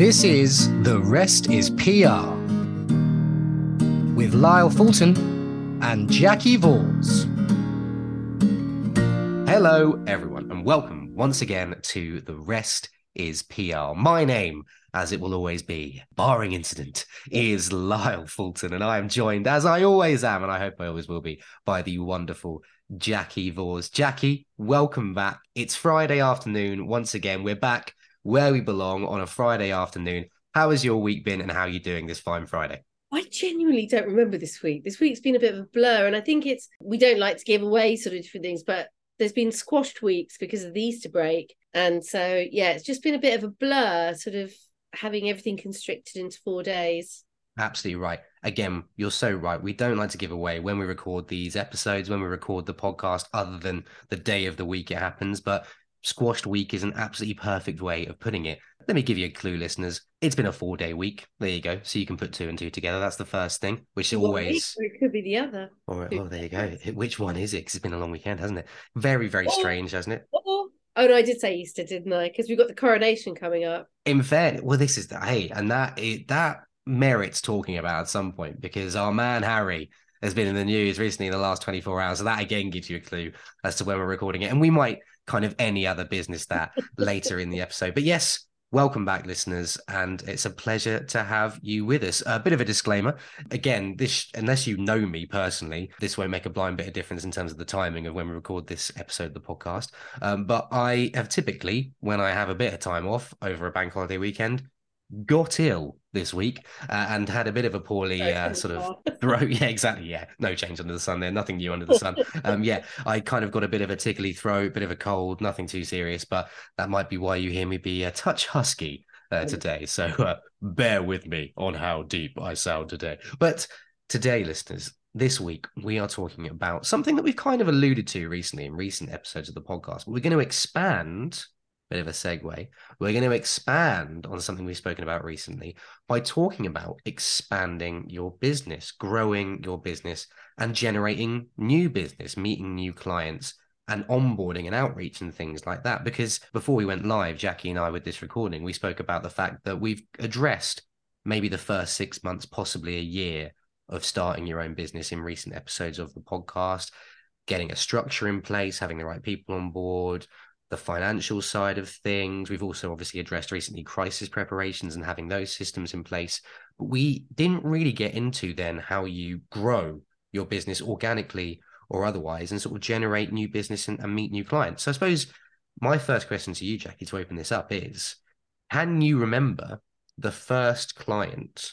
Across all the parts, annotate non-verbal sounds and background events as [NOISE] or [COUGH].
This is The Rest is PR with Lyle Fulton and Jacki Vause. Hello, everyone, and welcome once again to The Rest is PR. My name, as it will always be, barring incident, is Lyle Fulton, and I am joined, as I always am, and I hope I always will be, by the wonderful Jacki Vause. Jacki, welcome back. It's Friday afternoon. Once again, we're back where we belong on a Friday afternoon. How has your week been and how are you doing this fine Friday? I genuinely don't remember this week. This week's been a bit of a blur. And I think it's, we don't like to give away sort of different things, but there's been squashed weeks because of the Easter break. And so, yeah, it's just been a bit of a blur, sort of having everything constricted into four days. Absolutely right. Again, you're so right. We don't like to give away when we record these episodes, when we record the podcast, other than the day of the week it happens. But squashed week is an absolutely perfect way of putting it. Let me give you a clue, listeners. It's been a four day week. There you go. So you can put two and two together. That's the first thing, which Well, always. It could be the other. Oh, oh, there you go. [LAUGHS] Which one is it? Because it's been a long weekend, hasn't it? Very, very Oh. strange, hasn't it? Oh, oh no, I did say Easter, didn't I? Because we've got the coronation coming up. In fact, well, this is the hey, and that it, that merits talking about at some point because our man Harry has been in the news recently in the last 24 hours. So that again gives you a clue as to when we're recording it. And we might kind of any other business that later in the episode. But yes, welcome back, listeners. And it's a pleasure to have you with us. A bit of a disclaimer. Again, this unless you know me personally, this won't make a blind bit of difference in terms of the timing of when we record this episode of the podcast. Um, but I have typically, when I have a bit of time off over a bank holiday weekend, got ill this week uh, and had a bit of a poorly uh, sort of [LAUGHS] throat. [LAUGHS] Yeah, exactly. Yeah, no change under the sun there. Nothing new under the sun. Um, yeah, I kind of got a bit of a tickly throat, bit of a cold. Nothing too serious, but that might be why you hear me be a touch husky uh, today. So uh, bear with me on how deep I sound today. But today, listeners. This week, we are talking about something that we've kind of alluded to recently in recent episodes of the podcast, but we're going to expand bit of a segue. We're going to expand on something we've spoken about recently by talking about expanding your business, growing your business, and generating new business, meeting new clients, and onboarding and outreach and things like that. Because before we went live, Jacki and I with this recording, we spoke about the fact that we've addressed maybe the first six months, possibly a year of starting your own business in recent episodes of the podcast, getting a structure in place, having the right people on board, the financial side of things. We've also obviously addressed recently crisis preparations and having those systems in place. But we didn't really get into then how you grow your business organically or otherwise and sort of generate new business and, and meet new clients. So I suppose my first question to you, Jacki, to open this up is can you remember the first client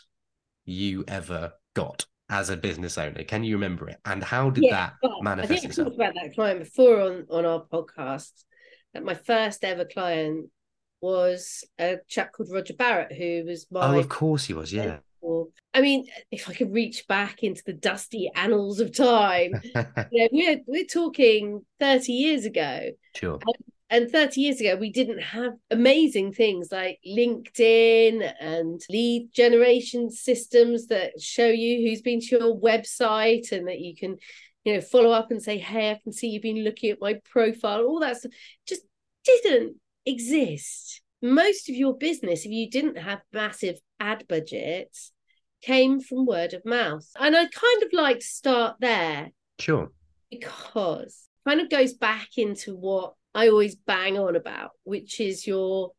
you ever got as a business owner? Can you remember it? And how did that well, manifest I think I talked about that client before on, on our podcast. My first ever client was a chap called Roger Barrett, who was my Oh, of course he was, yeah. mentor. I mean, if I could reach back into the dusty annals of time, [LAUGHS] you know, we're we're talking 30 years ago. sure. And 30 years ago, we didn't have amazing things like LinkedIn and lead generation systems that show you who's been to your website and that you can, you know, follow up and say, hey, I can see you've been looking at my profile. All that stuff just didn't exist. Most of your business, if you didn't have massive ad budgets, came from word of mouth. And I kind of like to start there Sure. because it kind of goes back into what I always bang on about, which is your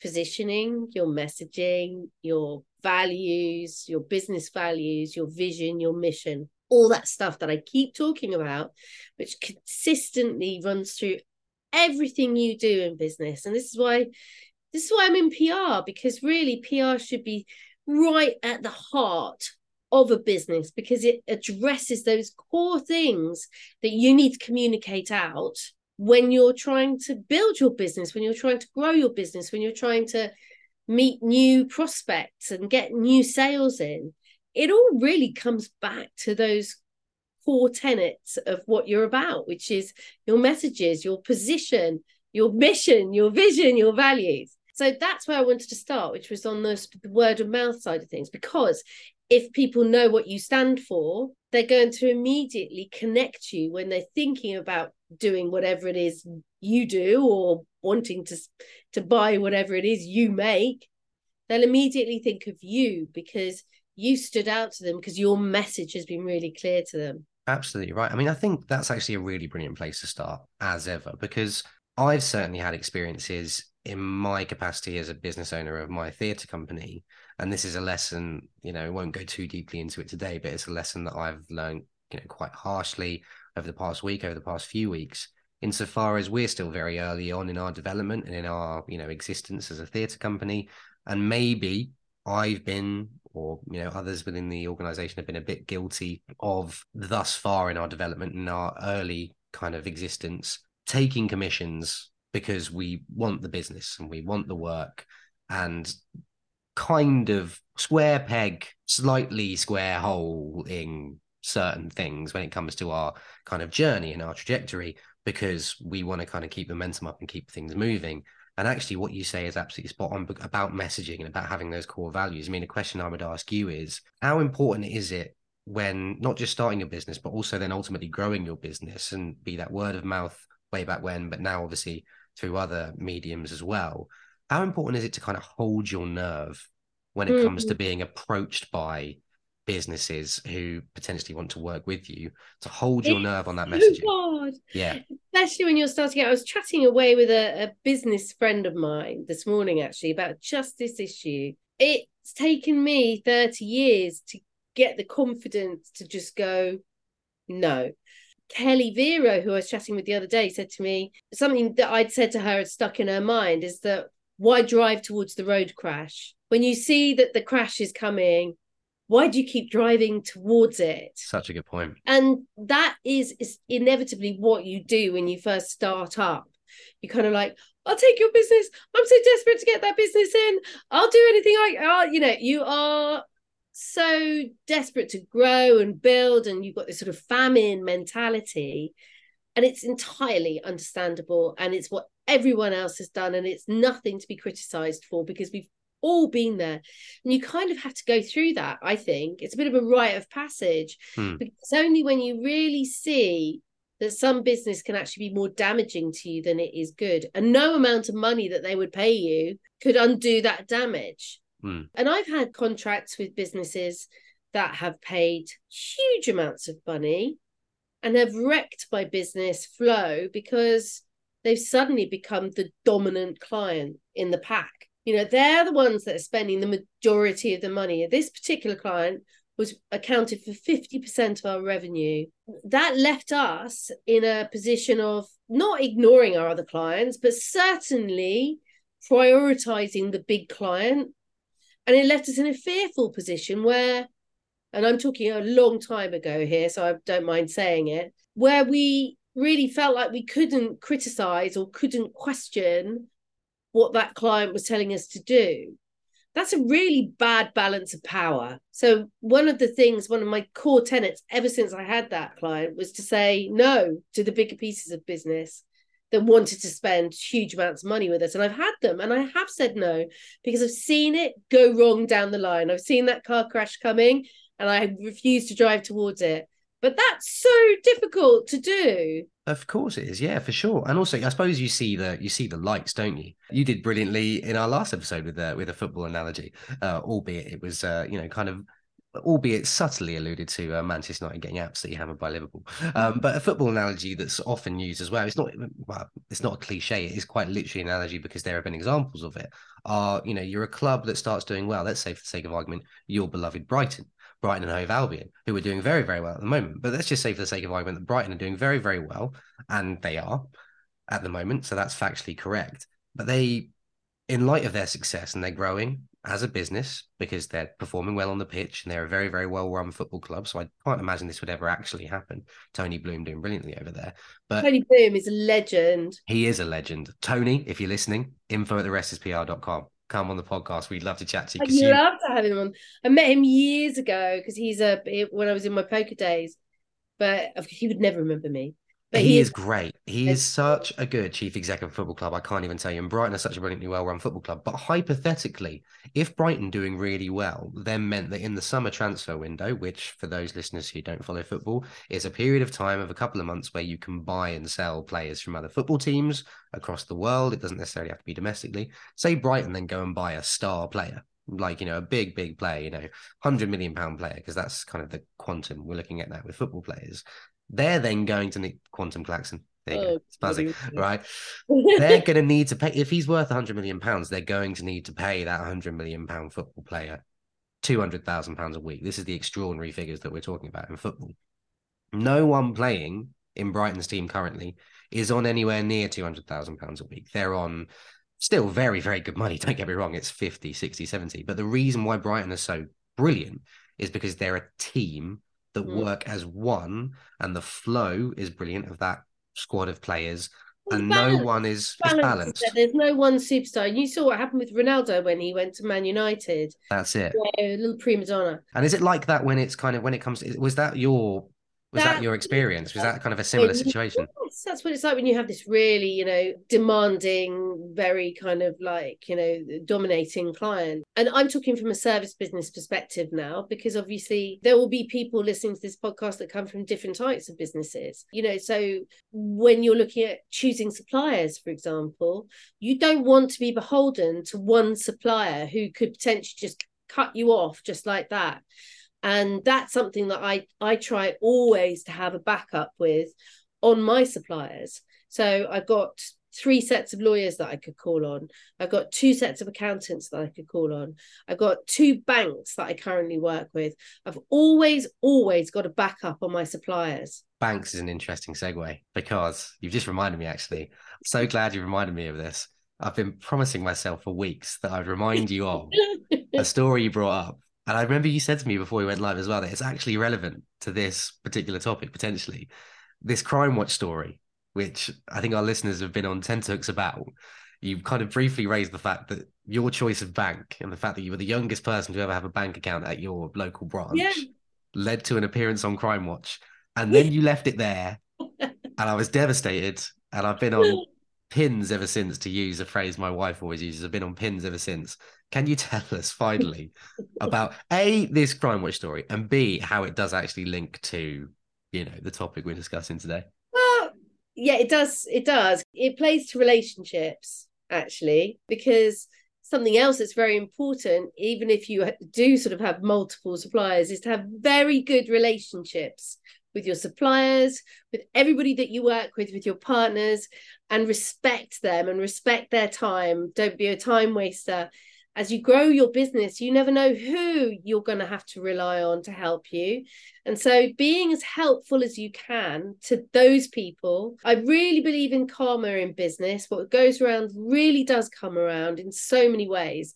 positioning, your messaging, your values, your business values, your vision, your mission, all that stuff that I keep talking about, which consistently runs through everything you do in business. And this is why this is why I'm in PR, because really PR should be right at the heart of a business because it addresses those core things that you need to communicate out when you're trying to build your business, when you're trying to grow your business, when you're trying to meet new prospects and get new sales in. It all really comes back to those core tenets of what you're about, which is your messages, your position, your mission, your vision, your values. So that's where I wanted to start, which was on the word of mouth side of things, because if people know what you stand for, they're going to immediately connect you when they're thinking about doing whatever it is you do or wanting to to buy whatever it is you make they'll immediately think of you because you stood out to them because your message has been really clear to them. Absolutely right. I mean, I think that's actually a really brilliant place to start, as ever, because I've certainly had experiences in my capacity as a business owner of my theatre company. And this is a lesson, you know, I won't go too deeply into it today, but it's a lesson that I've learned, you know, quite harshly over the past week, over the past few weeks, insofar as we're still very early on in our development and in our, you know, existence as a theatre company. And maybe I've been, or you know, others within the organization have been a bit guilty of thus far in our development in our early kind of existence, taking commissions because we want the business and we want the work and kind of square peg, slightly square hole in certain things when it comes to our kind of journey and our trajectory because we want to kind of keep momentum up and keep things moving. And actually, what you say is absolutely spot on about messaging and about having those core values. I mean, a question I would ask you is how important is it when not just starting your business, but also then ultimately growing your business and be that word of mouth way back when, but now obviously through other mediums as well? How important is it to kind of hold your nerve when it mm-hmm. comes to mm-hmm. being approached by businesses who potentially want to work with you to hold your nerve on that message. So yeah. Especially when you're starting out. I was chatting away with a, a business friend of mine this morning actually about just this issue. It's taken me 30 years to get the confidence to just go, no. Kelly Vero, who I was chatting with the other day, said to me something that I'd said to her had stuck in her mind is that why drive towards the road crash? When you see that the crash is coming, why do you keep driving towards it? Such a good point. And that is is inevitably what you do when you first start up. You kind of like i'll take your business. I'm so desperate to get that business in. I'll do anything i you know you are so desperate to grow and build and you've got this sort of famine mentality. And it's entirely understandable and it's what everyone else has done and it's nothing to be criticized for because we've all been there and you kind of have to go through that i think it's a bit of a rite of passage hmm. because only when you really see that some business can actually be more damaging to you than it is good and no amount of money that they would pay you could undo that damage hmm. and i've had contracts with businesses that have paid huge amounts of money and have wrecked my business flow because they've suddenly become the dominant client in the pack you know, they're the ones that are spending the majority of the money. This particular client was accounted for 50% of our revenue. That left us in a position of not ignoring our other clients, but certainly prioritizing the big client. And it left us in a fearful position where, and I'm talking a long time ago here, so I don't mind saying it, where we really felt like we couldn't criticize or couldn't question what that client was telling us to do. That's a really bad balance of power. So one of the things one of my core tenets ever since i had that client was to say no to the bigger pieces of business that wanted to spend huge amounts of money with us. And i've had them and i have said no because i've seen it go wrong down the line. I've seen that car crash coming and i refuse to drive towards it but that's so difficult to do of course it is, yeah, for sure. And also, I suppose you see the you see the lights, don't you? You did brilliantly in our last episode with a with a football analogy, uh, albeit it was uh, you know kind of albeit subtly alluded to uh, Manchester United getting absolutely hammered by Liverpool. Um, but a football analogy that's often used as well. It's not well, it's not a cliche. It is quite literally an analogy because there have been examples of it. Are you know you're a club that starts doing well. Let's say for the sake of argument, your beloved Brighton. Brighton and Hove Albion, who are doing very, very well at the moment. But let's just say, for the sake of argument, that Brighton are doing very, very well, and they are at the moment. So that's factually correct. But they, in light of their success and they're growing as a business because they're performing well on the pitch and they're a very, very well run football club. So I can't imagine this would ever actually happen. Tony Bloom doing brilliantly over there. But Tony Bloom is a legend. He is a legend. Tony, if you're listening, info at the rest is PR.com come on the podcast. We'd love to chat to you. I'd you... love to have him on. I met him years ago because he's a when I was in my poker days, but he would never remember me. But he, he is, is great. He is such a good chief executive of football club. I can't even tell you. And Brighton is such a brilliantly well run football club. But hypothetically, if Brighton doing really well then meant that in the summer transfer window, which for those listeners who don't follow football, is a period of time of a couple of months where you can buy and sell players from other football teams across the world. It doesn't necessarily have to be domestically. Say Brighton then go and buy a star player like you know a big big player you know 100 million pound player because that's kind of the quantum we're looking at now with football players they're then going to need quantum klaxon there you oh, go. It's buzzing, right? [LAUGHS] they're going to need to pay if he's worth 100 million pounds. They're going to need to pay that 100 million pound football player 200,000 pounds a week. This is the extraordinary figures that we're talking about in football. No one playing in Brighton's team currently is on anywhere near 200,000 pounds a week. They're on still very, very good money. [LAUGHS] Don't get me wrong, it's 50, 60, 70. But the reason why Brighton are so brilliant is because they're a team that mm. work as one, and the flow is brilliant of that squad of players. and no one is balanced. balanced. There's no one superstar. And you saw what happened with Ronaldo when he went to Man United. That's it. A little prima donna. And is it like that when it's kind of when it comes to was that your was that, that your experience? Was that kind of a similar situation? Yes, that's what it's like when you have this really, you know, demanding, very kind of like, you know, dominating client. And I'm talking from a service business perspective now, because obviously there will be people listening to this podcast that come from different types of businesses. You know, so when you're looking at choosing suppliers, for example, you don't want to be beholden to one supplier who could potentially just cut you off just like that and that's something that i i try always to have a backup with on my suppliers. So i've got three sets of lawyers that i could call on. I've got two sets of accountants that i could call on. I've got two banks that i currently work with. I've always always got a backup on my suppliers. Banks is an interesting segue because you've just reminded me actually. I'm so glad you reminded me of this. I've been promising myself for weeks that I'd remind you of [LAUGHS] a story you brought up and I remember you said to me before we went live as well that it's actually relevant to this particular topic potentially. This Crimewatch story, which I think our listeners have been on tenterhooks about. You kind of briefly raised the fact that your choice of bank and the fact that you were the youngest person to ever have a bank account at your local branch yeah. led to an appearance on Crimewatch. And then you left it there. [LAUGHS] and I was devastated. And I've been on pins ever since, to use a phrase my wife always uses. I've been on pins ever since. Can you tell us finally about A, this Crimewatch story, and B, how it does actually link to, you know, the topic we're discussing today? Well, yeah, it does. It does. It plays to relationships, actually, because something else that's very important, even if you do sort of have multiple suppliers, is to have very good relationships with your suppliers, with everybody that you work with, with your partners, and respect them and respect their time. Don't be a time waster. As you grow your business, you never know who you're going to have to rely on to help you. And so, being as helpful as you can to those people, I really believe in karma in business. What goes around really does come around in so many ways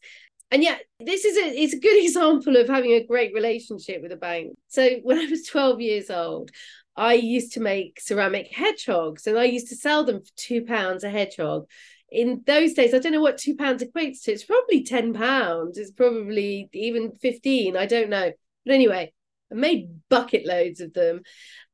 and yet this is a it's a good [LAUGHS] example of having a great relationship with a bank so when i was 12 years old i used to make ceramic hedgehogs and i used to sell them for two pounds a hedgehog in those days i don't know what two pounds equates to. It's probably 10 pounds. It's probably even 15 i don't know. But anyway i made bucket loads of them.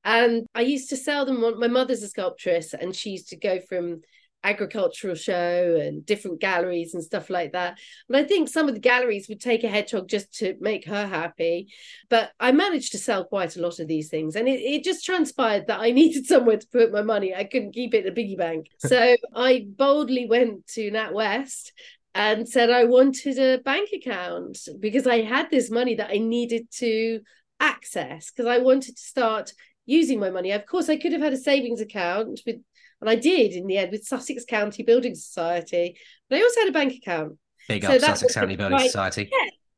And i used to sell them. My mother's a sculptress and she used to go from agricultural show and different galleries and stuff like that. And I think some of the galleries would take a hedgehog just to make her happy. But I managed to sell quite a lot of these things. And it, it just transpired that I [LAUGHS] needed somewhere to put my money. I couldn't keep it in a piggy bank. [LAUGHS] So I boldly went to NatWest and said I wanted a bank account because I had this money that I needed to access because I wanted to start using my money. Of course, I could have had a savings account with and I did in the end with Sussex County Building Society. But I also had a bank account. Big so up Sussex County Building right, Society.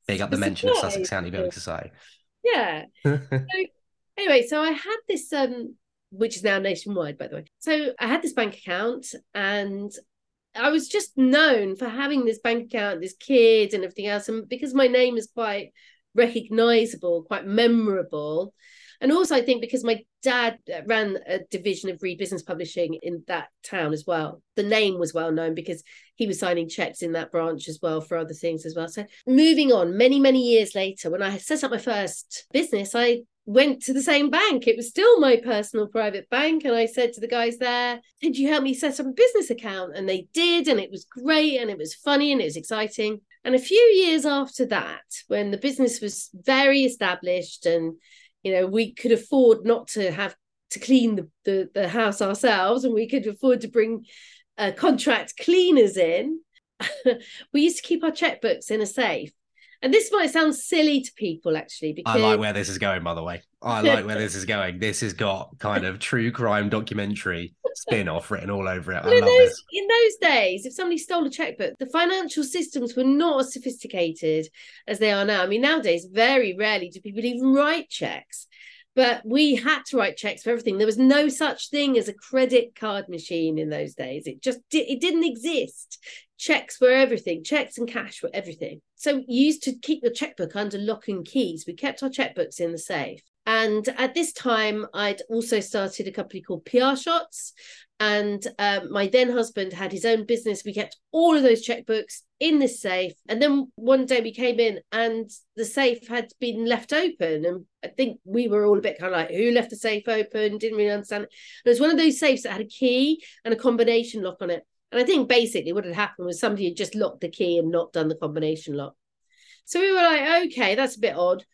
Big up the mention of Sussex County Building Society. Yeah. [LAUGHS] so, anyway, so I had this um which is now nationwide, by the way. So I had this bank account and I was just known for having this bank account, this kid and everything else. And because my name is quite recognizable, quite memorable, and also, I think because my dad uh, ran a division of Reed Business Publishing in that town as well, the name was well known because he was signing checks in that branch as well for other things as well. So, moving on, many, many years later, when I set up my first business, I went to the same bank. It was still my personal private bank. And I said to the guys there, Could you help me set up a business account? And they did. And it was great. And it was funny and it was exciting. And a few years after that, when the business was very established and you know we could afford not to have to clean the, the, the house ourselves and we could afford to bring uh, contract cleaners in. [LAUGHS] We used to keep our checkbooks in a safe and this might sound silly to people actually because I like where this is going, by the way. I [LAUGHS] like where this is going. This has got kind of true crime documentary spin off written all over it. I love those, this. in those days, if somebody stole a checkbook, the financial systems were not as sophisticated as they are now. I mean, nowadays, very rarely do people even write checks. But we had to write checks for everything. There was no such thing as a credit card machine in those days. It just di- it didn't exist. Checks were everything. Checks and cash were everything. So you used to keep your checkbook under lock and keys. We kept our checkbooks in the safe. And at this time, I'd also started a company called PR Shots. And um, my then husband had his own business. We kept all of those checkbooks in this safe. And then one day we came in and the safe had been left open. And I think we were all a bit kind of like, who left the safe open? Didn't really understand it. And it was one of those safes that had a key and a combination lock on it. And I think basically what had happened was somebody had just locked the key and not done the combination lock. So we were like, okay, that's a bit odd.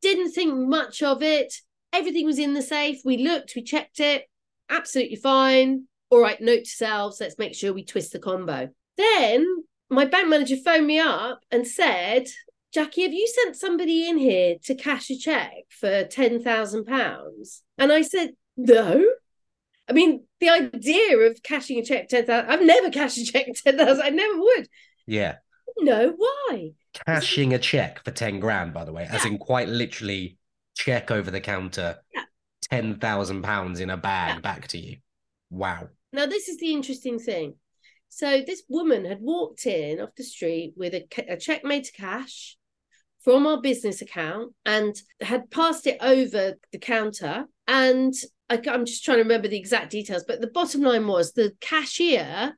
Didn't think much of it. Everything was in the safe. We looked, we checked it. Absolutely fine. All right, note to selves, let's make sure we twist the combo. Then my bank manager phoned me up and said, Jacki, have you sent somebody in here to cash a check for £10,000? And I said, no. I mean, the idea of cashing a check 10,000, I've never cashed a check 10,000. I never would. Yeah. No, why? Cashing a check for 10 grand, by the way, as in quite literally check over the counter, Yeah. £10,000 in a bag Yeah. back to you. Wow. Now, this is the interesting thing. So, this woman had walked in off the street with a, a check made to cash from our business account and had passed it over the counter. And I, am just trying to remember the exact details, but the bottom line was the cashier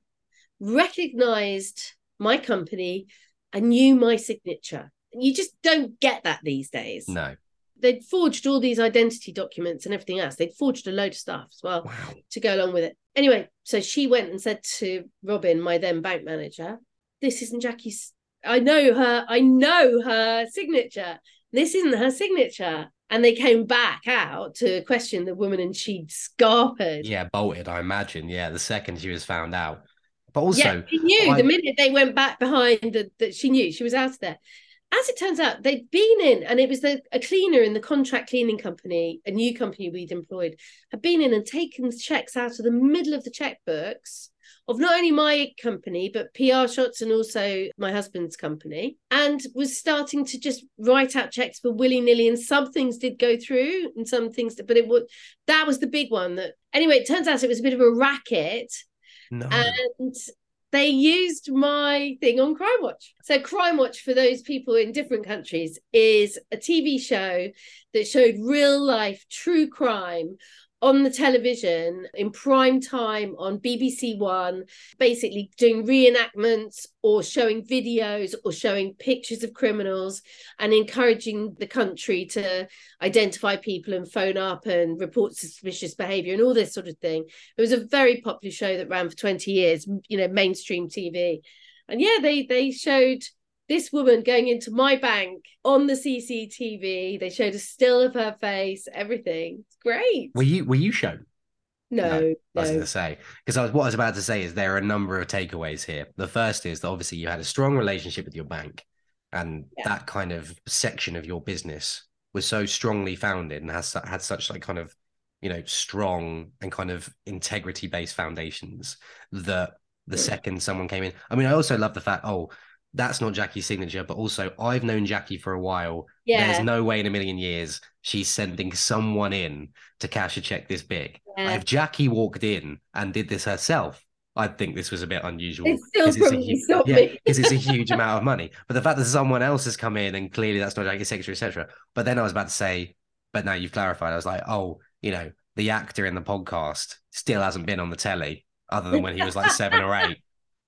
recognized my company and knew my signature. You just don't get that these days. No. They'd forged all these identity documents and everything else. They'd forged a load of stuff as well Wow. to go along with it. Anyway, so she went and said to Robin, my then bank manager, this isn't Jacki's. I know her. I know her signature. This isn't her signature. And they came back out to question the woman and she'd scarpered. Yeah, bolted, I imagine. Yeah, the second she was found out. But also, yeah, she knew I- the minute they went back behind that she knew she was out of there. As it turns out, they'd been in, and it was the, a cleaner in the contract cleaning company, a new company we'd employed, had been in and taken checks out of the middle of the checkbooks of not only my company, but PR Shots and also my husband's company, and was starting to just write out checks for willy nilly. And some things did go through, and some things, but it was that was the big one. That anyway, it turns out it was a bit of a racket no. and they used my thing on Crimewatch. So, Crimewatch, for those people in different countries, is a TV show that showed real life true crime on the television in prime time on BBC One, basically doing reenactments or showing videos or showing pictures of criminals and encouraging the country to identify people and phone up and report suspicious behavior and all this sort of thing. It was a very popular show that ran for 20 years, you know, mainstream TV. And yeah, they they showed this woman going into my bank on the CCTV. They showed a still of her face, everything. It's great. were you were you shown? No, No, I was going to say because I was what I was about to say is there are a number of takeaways here. The first is that obviously you had a strong relationship with your bank, and Yeah. that kind of section of your business was so strongly founded and has had such like kind of you know strong and kind of integrity based foundations that the mm. second someone came in. I mean, I also love the fact oh. That's not Jacki's signature, but also I've known Jacki for a while. Yeah. There's no way in a million years she's sending someone in to cash a check this big. yeah. If Jacki walked in and did this herself, I'd think this was a bit unusual. It still it's a yeah, because it's a huge amount of money. But the fact that someone else has come in and clearly that's not Jacki's secretary, etc. But then I was about to say, but now you've clarified. I was like, oh, you know, the actor in the podcast still hasn't been on the telly other than when he was like seven or eight.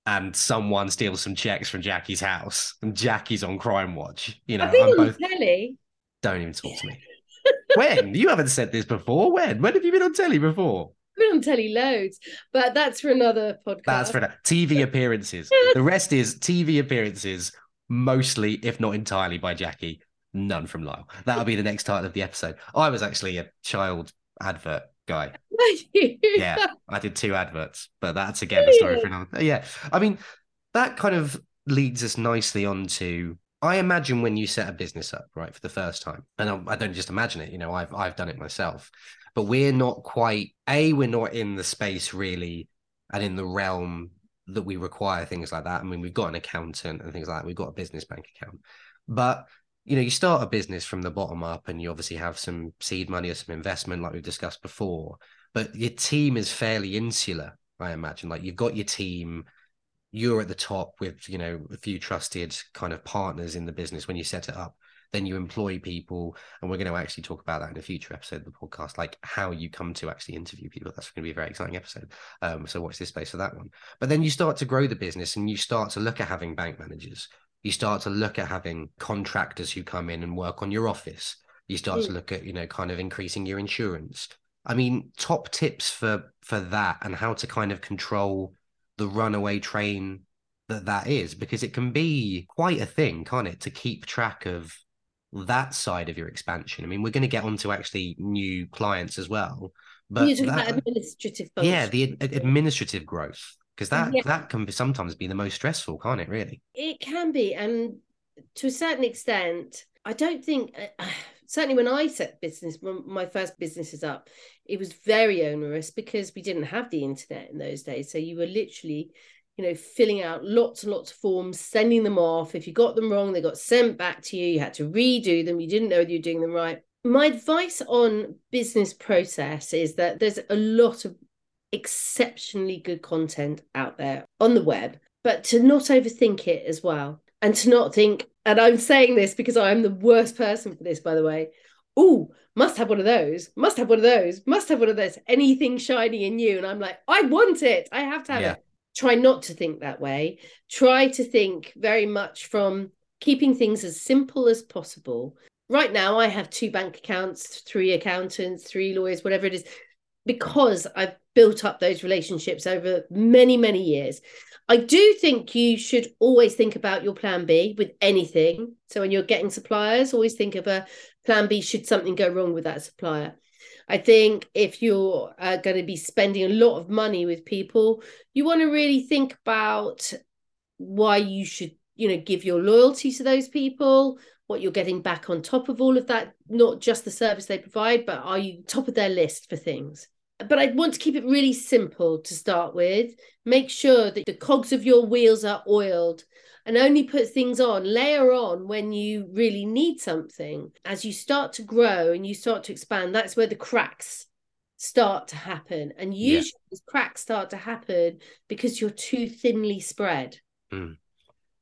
And someone steals some checks from Jacki's house, and Jacki's on Crimewatch. You know, I'm on both. telly. Don't even talk to me. when you haven't said this before? When? When have you been on telly before? I've been on telly loads, but that's for another podcast. That's for that. TV appearances. the rest is TV appearances, mostly, if not entirely, by Jacki. None from Lyle. That'll be the next title of the episode. I was actually a child advert guy. [LAUGHS] Yeah, I did two adverts, but that's again a story for another. Yeah, I mean, that kind of leads us nicely on to I imagine when you set a business up, right, for the first time, and I, I don't just imagine it, you know, I've I've done it myself, but we're not quite a we're not in the space really and in the realm that we require things like that. I mean, we've got an accountant and things like that. We've got a business bank account, but you know, you start a business from the bottom up, and you obviously have some seed money or some investment, like we've discussed before. But your team is fairly insular, I imagine. Like you've got your team you're at the top with you know a few trusted kind of partners in the business when you set it up then you employ people and we're going to actually talk about that in a future episode of the podcast like how you come to actually interview people that's going to be a very exciting episode um, so watch this space for that one but then you start to grow the business and you start to look at having bank managers you start to look at having contractors who come in and work on your office. You start mm. to look at you know kind of increasing your insurance. I mean top tips for for that and how to kind of control the runaway train that that is because it can be quite a thing can't it to keep track of that side of your expansion. I mean we're going to get onto actually new clients as well but You're that, administrative function. yeah. the administrative growth because that yeah. that can be, sometimes be the most stressful can't it really it can be and to a certain extent i don't think uh, [SIGHS] certainly when I set business, when my first business is up, it was very onerous because we didn't have the internet in those days. So you were literally, you know, filling out lots and lots of forms, sending them off. If you got them wrong, they got sent back to you. You had to redo them. You didn't know whether you were doing them right. My advice on business process is that there's a lot of exceptionally good content out there on the web, but to not overthink it as well and to not think, and I'm saying this because I'm the worst person for this, by the way. Oh, must have one of those, must have one of those, must have one of those, anything shiny and new. And I'm like, I want it. I have to have yeah. it. Try not to think that way. Try to think very much from keeping things as simple as possible. Right now, I have two bank accounts, three accountants, three lawyers, whatever it is, because I've built up those relationships over many, many years. I do think you should always think about your plan B with anything. So when you're getting suppliers, always think of a plan B should something go wrong with that supplier. I think if you're uh, going to be spending a lot of money with people, you want to really think about why you should, you know, give your loyalty to those people, what you're getting back on top of all of that, not just the service they provide, but are you top of their list for things? But I'd want to keep it really simple to start with. Make sure that the cogs of your wheels are oiled and only put things on, layer on when you really need something. As you start to grow and you start to expand, that's where the cracks start to happen. And usually yeah. these cracks start to happen because you're too thinly spread. Mm.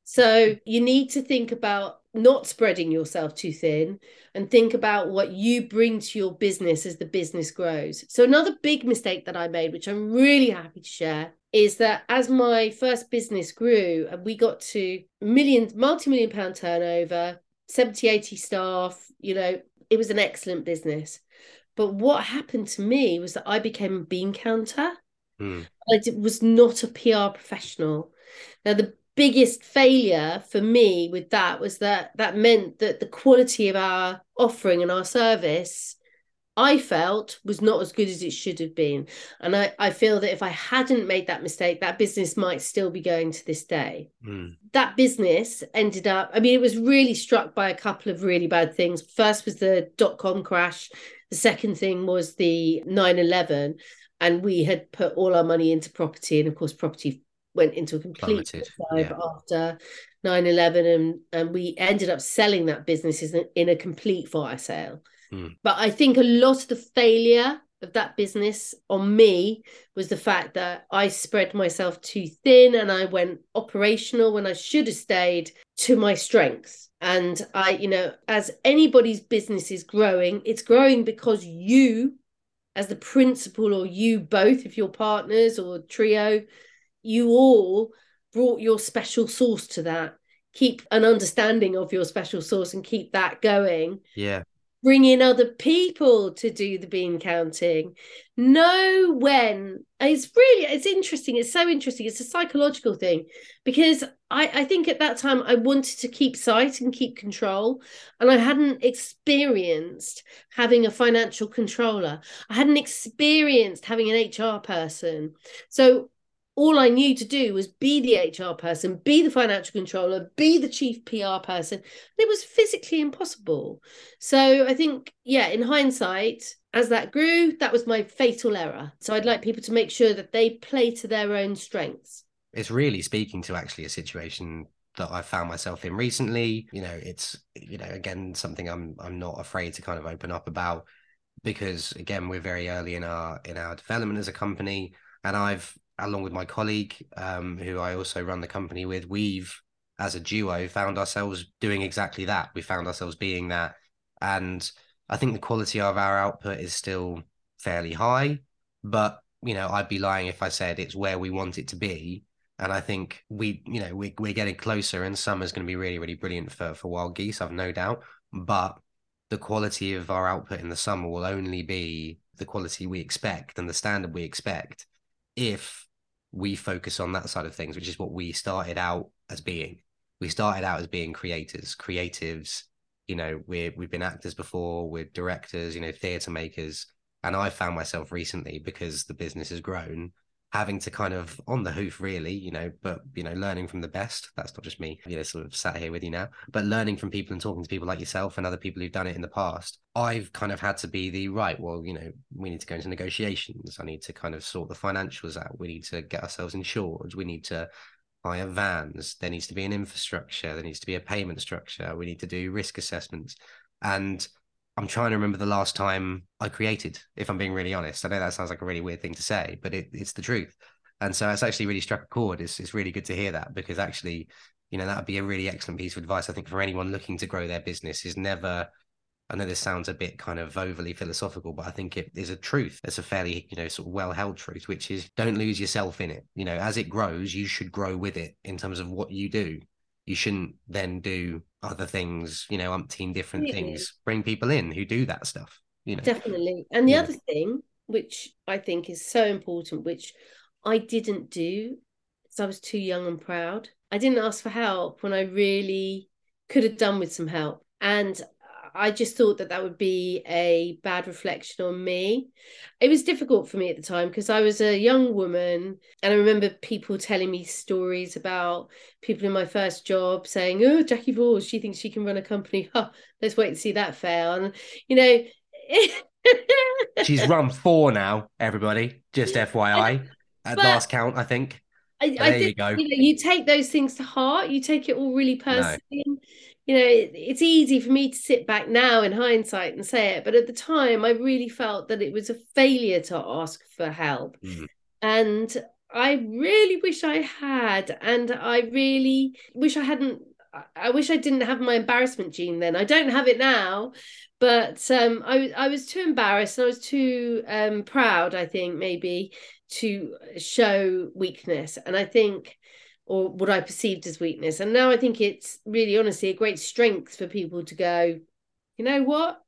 So you need to think about not spreading yourself too thin and think about what you bring to your business as the business grows. So, another big mistake that I made, which I'm really happy to share, is that as my first business grew and we got to millions, multi million pound turnover, 70, 80 staff, you know, it was an excellent business. But what happened to me was that I became a bean counter. Mm. I was not a PR professional. Now, the biggest failure for me with that was that that meant that the quality of our offering and our service I felt was not as good as it should have been. And I, I feel that if I hadn't made that mistake, that business might still be going to this day. Mm. That business ended up, I mean, it was really struck by a couple of really bad things. First was the dot com crash, the second thing was the 9 11. And we had put all our money into property. And of course, property went into a complete dive yeah. after 9-11 and, and we ended up selling that business in a, in a complete fire sale mm. but i think a lot of the failure of that business on me was the fact that i spread myself too thin and i went operational when i should have stayed to my strengths and i you know as anybody's business is growing it's growing because you as the principal or you both if you're partners or trio you all brought your special sauce to that. Keep an understanding of your special sauce and keep that going. Yeah. Bring in other people to do the bean counting. Know when it's really it's interesting it's so interesting it's a psychological thing because I, I think at that time i wanted to keep sight and keep control and i hadn't experienced having a financial controller. I hadn't experienced having an hr person. So all I knew to do was be the HR person, be the financial controller, be the chief PR person. It was physically impossible. So I think, yeah, in hindsight, as that grew, that was my fatal error. So I'd like people to make sure that they play to their own strengths. It's really speaking to actually a situation that I found myself in recently. You know, it's you know again something I'm I'm not afraid to kind of open up about because again we're very early in our in our development as a company, and I've along with my colleague um, who I also run the company with, we've as a duo found ourselves doing exactly that. We found ourselves being that, and I think the quality of our output is still fairly high, but you know I'd be lying if I said it's where we want it to be and I think we, you know, we, we're getting closer, and summer's going to be really, really brilliant for for wild geese. I've no doubt. But the quality of our output in the summer will only be the quality we expect and the standard we expect if we focus on that side of things, which is what we started out as being. We started out as being creators, creatives. You know, we're we've been actors before, we're directors, you know, theatre makers. And I found myself recently because the business has grown having to kind of on the hoof really you know but you know learning from the best. That's not just me you know sort of sat here with you now but learning from people and talking to people like yourself and other people who've done it in the past. I've kind of had to be the right well you know we need to go into negotiations. I need to kind of sort the financials out. We need to get ourselves insured. We need to hire vans. There needs to be an infrastructure. There needs to be a payment structure. We need to do risk assessments. And I'm trying to remember the last time I created, if I'm being really honest. I know that sounds like a really weird thing to say, but it, it's the truth. And so it's actually really struck a chord. It's, it's really good to hear that because actually, you know, that would be a really excellent piece of advice, I think, for anyone looking to grow their business is never, I know this sounds a bit kind of overly philosophical, but I think it is a truth. It's a fairly, you know, sort of well held truth, which is don't lose yourself in it. You know, as it grows, you should grow with it in terms of what you do you shouldn't then do other things, you know, umpteen different yeah. things. Bring people in who do that stuff, you know. Definitely. And the yeah. other thing, which I think is so important, which I didn't do because I was too young and proud. I didn't ask for help when I really could have done with some help. And I just thought that that would be a bad reflection on me. It was difficult for me at the time because I was a young woman, and I remember people telling me stories about people in my first job saying, "Oh, Jacki Vause, she thinks she can run a company. [LAUGHS] Huh, let's wait and see that fail." And you know, [LAUGHS] she's run four now. Everybody, just FYI, at but, last count, I think. I, I there think, you go. You, know, you take those things to heart. You take it all really personally. No you know, it, it's easy for me to sit back now in hindsight and say it, but at the time, I really felt that it was a failure to ask for help. Mm. And I really wish I had. And I really wish I hadn't. I wish I didn't have my embarrassment gene then. I don't have it now, but um, I, I was too embarrassed and I was too um, proud, I think, maybe, to show weakness. And I think or what I perceived as weakness. And now I think it's really honestly a great strength for people to go, you know what?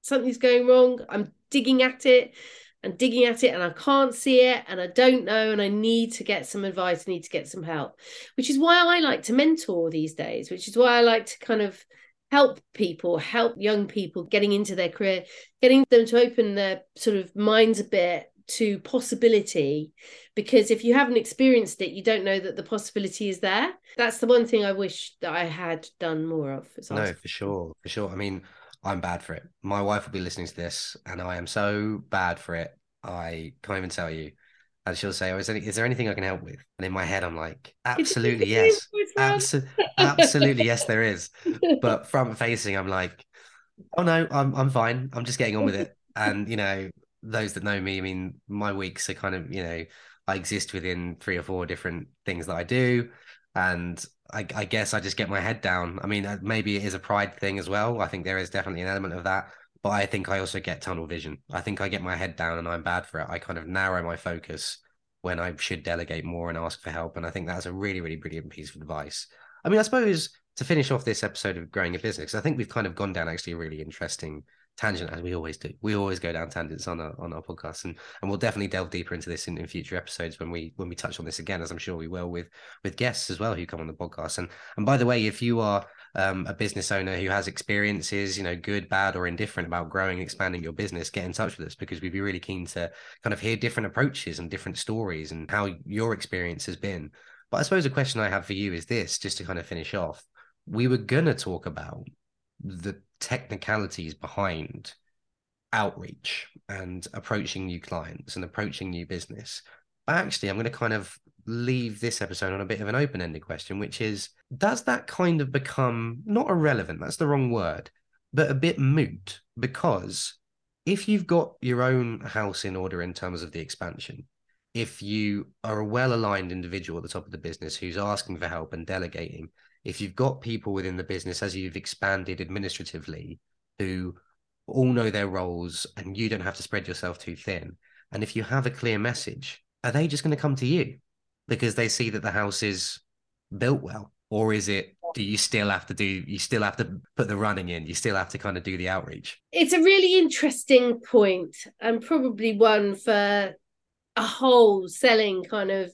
Something's going wrong. I'm digging at it and digging at it and I can't see it and I don't know and I need to get some advice, I need to get some help, which is why I like to mentor these days, which is why I like to kind of help people, help young people getting into their career, getting them to open their sort of minds a bit to possibility because if you haven't experienced it you don't know that the possibility is there that's the one thing i wish that i had done more of no for sure for sure i mean i'm bad for it my wife will be listening to this and i am so bad for it i can't even tell you and she'll say, "Oh, is there, is there anything I can help with?" And in my head, I'm like, "Absolutely yes, Abso- [LAUGHS] absolutely yes, there is." [LAUGHS] But front facing, I'm like, "Oh no, I'm I'm fine. I'm just getting on with it." And you know, those that know me, I mean, my weeks are kind of, you know, I exist within three or four different things that I do. And I, I, guess I just get my head down. I mean, uh, maybe it is a pride thing as well. I think there is definitely an element of that. But I think I also get tunnel vision. I think I get my head down and I'm bad for it. I kind of narrow my focus when I should delegate more and ask for help. And I think that's a really, really brilliant piece of advice. I mean, I suppose to finish off this episode of growing a business, I think we've kind of gone down actually a really interesting tangent as we always do. We always go down tangents on our on our podcast, and and we'll definitely delve deeper into this in, in future episodes when we when we touch on this again, as I'm sure we will with with guests as well who come on the podcast. And and by the way, if you are um, a business owner who has experiences, you know, good, bad, or indifferent about growing, expanding your business, get in touch with us because we'd be really keen to kind of hear different approaches and different stories and how your experience has been. But I suppose a question I have for you is this, just to kind of finish off. We were gonna talk about the technicalities behind outreach and approaching new clients and approaching new business. But actually, I'm going to kind of leave this episode on a bit of an open ended question, which is Does that kind of become not irrelevant? That's the wrong word, but a bit moot because if you've got your own house in order in terms of the expansion, if you are a well aligned individual at the top of the business who's asking for help and delegating, if you've got people within the business as you've expanded administratively who all know their roles and you don't have to spread yourself too thin, and if you have a clear message, are they just going to come to you because they see that the house is built well? Or is it, do you still have to do, you still have to put the running in, you still have to kind of do the outreach? It's a really interesting point and probably one for a whole selling kind of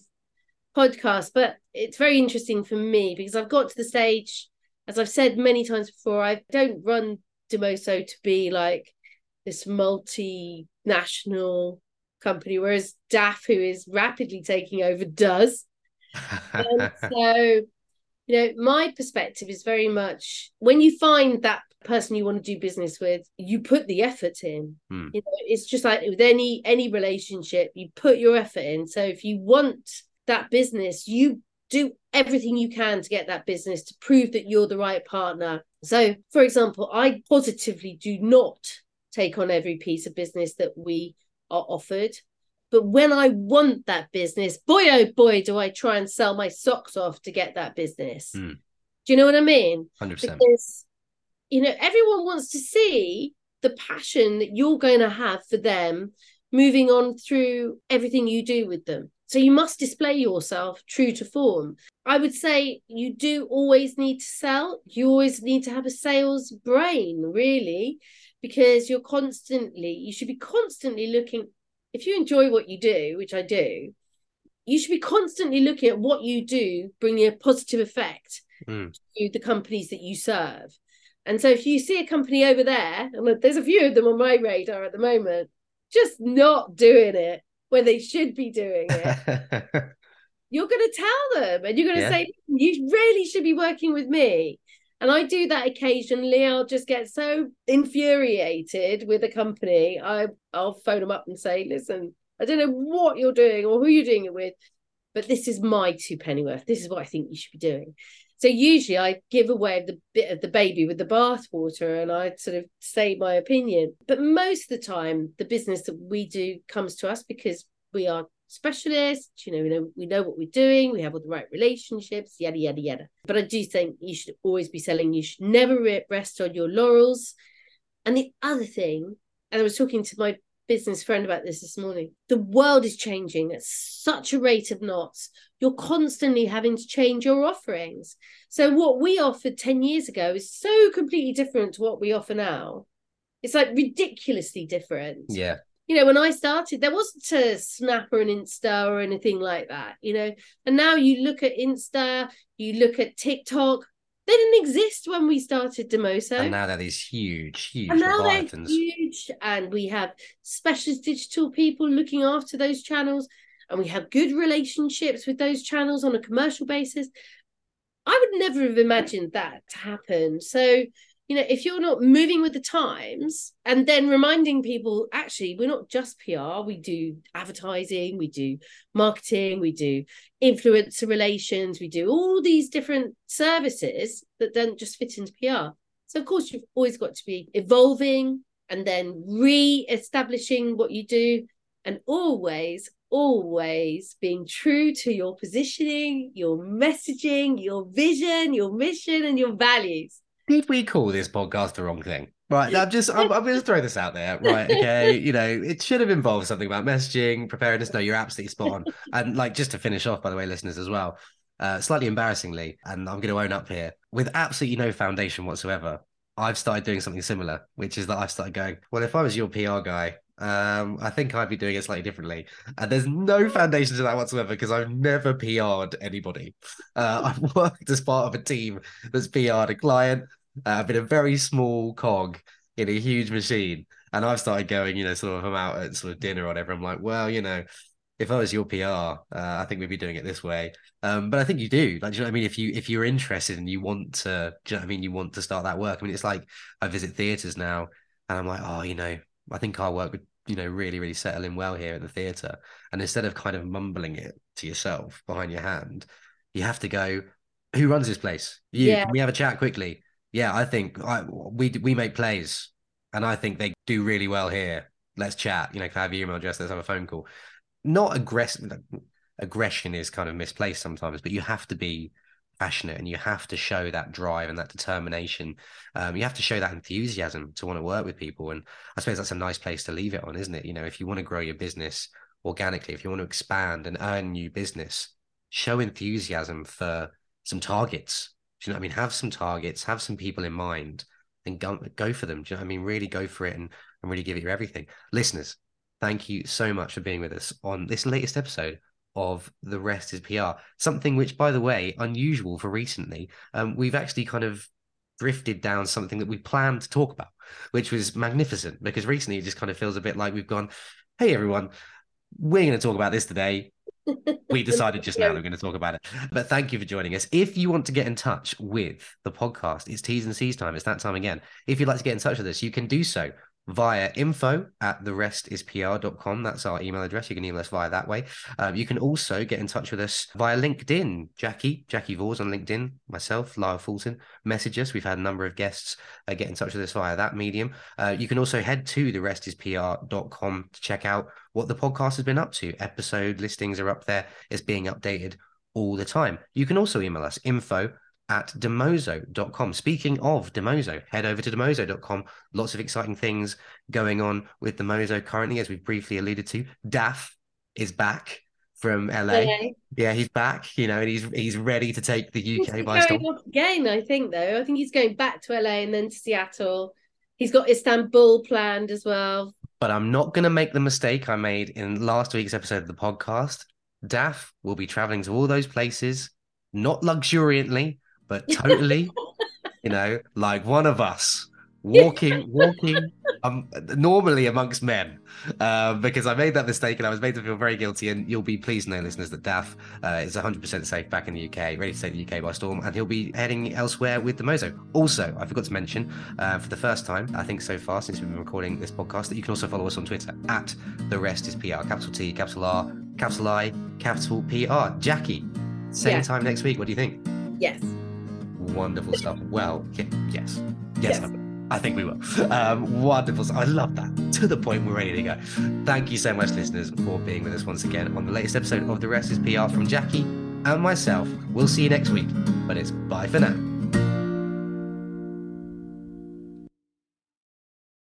podcast, but it's very interesting for me because I've got to the stage, as I've said many times before, I don't run Dimoso to be like this multinational company, whereas Daff, who is rapidly taking over, does. [LAUGHS] so, you know, my perspective is very much when you find that person you want to do business with, you put the effort in. Hmm. You know, it's just like with any any relationship, you put your effort in. So if you want that business, you do everything you can to get that business to prove that you're the right partner. So, for example, I positively do not take on every piece of business that we are offered. But when I want that business, boy, oh boy, do I try and sell my socks off to get that business. Hmm. Do you know what I mean? 100%. Because, you know, everyone wants to see the passion that you're going to have for them moving on through everything you do with them. So you must display yourself true to form. I would say you do always need to sell. You always need to have a sales brain, really, because you're constantly, you should be constantly looking. If you enjoy what you do, which I do, you should be constantly looking at what you do, bringing a positive effect Mm. to the companies that you serve. And so if you see a company over there, and there's a few of them on my radar at the moment, just not doing it where they should be doing it, [LAUGHS] you're going to tell them and you're going to Yeah. say, you really should be working with me. And I do that occasionally. I'll just get so infuriated with a company. I, I'll phone them up and say, listen, I don't know what you're doing or who you're doing it with, but this is my two pennyworth. This is what I think you should be doing. So usually I give away the bit of the baby with the bathwater and I sort of say my opinion. But most of the time, the business that we do comes to us because we are specialists, you know, we know we know what we're doing, we have all the right relationships, yada yada yada. But I do think you should always be selling, you should never rest on your laurels. And the other thing, and I was talking to my business friend about this this morning. The world is changing at such a rate of knots. You're constantly having to change your offerings. So, what we offered 10 years ago is so completely different to what we offer now. It's like ridiculously different. yeah. You know, when I started, there wasn't a Snap or an Insta or anything like that, you know. And now you look at Insta, you look at TikTok, they didn't exist when we started Dimoso. And now they're these huge, huge and now they're huge and we have specialist digital people looking after those channels and we have good relationships with those channels on a commercial basis. I would never have imagined that to happen. So you know if you're not moving with the times and then reminding people actually we're not just pr we do advertising we do marketing we do influencer relations we do all these different services that don't just fit into pr so of course you've always got to be evolving and then re-establishing what you do and always always being true to your positioning your messaging your vision your mission and your values Did we call this podcast the wrong thing? Right, I'm just I'm, I'm going to throw this out there. Right, okay, [LAUGHS] you know, it should have involved something about messaging, preparedness. No, you're absolutely spot on. And like, just to finish off, by the way, listeners as well, uh, slightly embarrassingly, and I'm going to own up here, with absolutely no foundation whatsoever. I've started doing something similar, which is that I've started going, well, if I was your PR guy, Um, I think I'd be doing it slightly differently. And there's no foundation to that whatsoever because I've never PR'd anybody. Uh, I've [LAUGHS] worked as part of a team that's PR'd a client. Uh, I've been a very small cog in a huge machine. And I've started going, you know, sort of I'm out at sort of dinner or whatever. I'm like, well, you know, if I was your PR, uh, I think we'd be doing it this way. Um, but I think you do. Like, do you know I mean? If you if you're interested and you want to, do you know I mean? You want to start that work. I mean, it's like I visit theaters now, and I'm like, oh, you know, I think our work would, you know, really really settle in well here at the theater. And instead of kind of mumbling it to yourself behind your hand, you have to go, who runs this place? You. Yeah. Can we have a chat quickly? Yeah, I think I, we we make plays, and I think they do really well here. Let's chat. You know, can I have your email address? Let's have a phone call not aggressive aggression is kind of misplaced sometimes but you have to be passionate and you have to show that drive and that determination. Um, you have to show that enthusiasm to want to work with people and i suppose that's a nice place to leave it on isn't it? You know if you want to grow your business organically if you want to expand and earn new business show enthusiasm for some targets. Do you know what i mean? Have some targets have some people in mind and go, go for them. Do you know what i mean? Really go for it and, and really give it your everything. Listeners thank you so much for being with us on this latest episode of The Rest is PR. Something which, by the way, unusual for recently. Um, we've actually kind of drifted down something that we planned to talk about, which was magnificent because recently it just kind of feels a bit like we've gone, hey, everyone, we're going to talk about this today. [LAUGHS] we decided just now we're going to talk about it. But thank you for joining us. If you want to get in touch with the podcast, it's T's and C's time. It's that time again. If you'd like to get in touch with us, you can do so via info at therestispr.com. That's our email address. You can email us via that way. Um, you can also get in touch with us via LinkedIn. Jacki, Jacki Vause on LinkedIn, myself, Lyle Fulton, message us. We've had a number of guests uh, get in touch with us via that medium. Uh, you can also head to therestispr.com to check out what the podcast has been up to. Episode listings are up there. It's being updated all the time. You can also email us info at dimoso.com. Speaking of Dimoso, head over to dimoso.com. Lots of exciting things going on with Dimoso currently, as we've briefly alluded to. Daff is back from LA. Yeah, he's back, you know, and he's he's ready to take the UK by storm. Again, I think though. I think he's going back to LA and then to Seattle. He's got Istanbul planned as well. But I'm not going to make the mistake I made in last week's episode of the podcast. Daff will be traveling to all those places, not luxuriantly, but totally, you know, like one of us walking, walking, um, normally amongst men, uh, because I made that mistake and I was made to feel very guilty. And you'll be pleased to know, listeners, that Daff uh, is 100% safe back in the UK, ready to take the UK by storm, and he'll be heading elsewhere with Dimoso. Also, I forgot to mention uh, for the first time, I think so far since we've been recording this podcast, that you can also follow us on Twitter at the rest is PR, capital T, capital R, capital I, capital PR. Jacki, same yeah. time next week. What do you think? Yes wonderful stuff. Well, yes, yes, yes. I think we will. Um, wonderful. I love that. To the point, we're ready to go. Thank you so much, listeners, for being with us once again on the latest episode of The Rest is PR from Jacki and myself. We'll see you next week, but it's bye for now.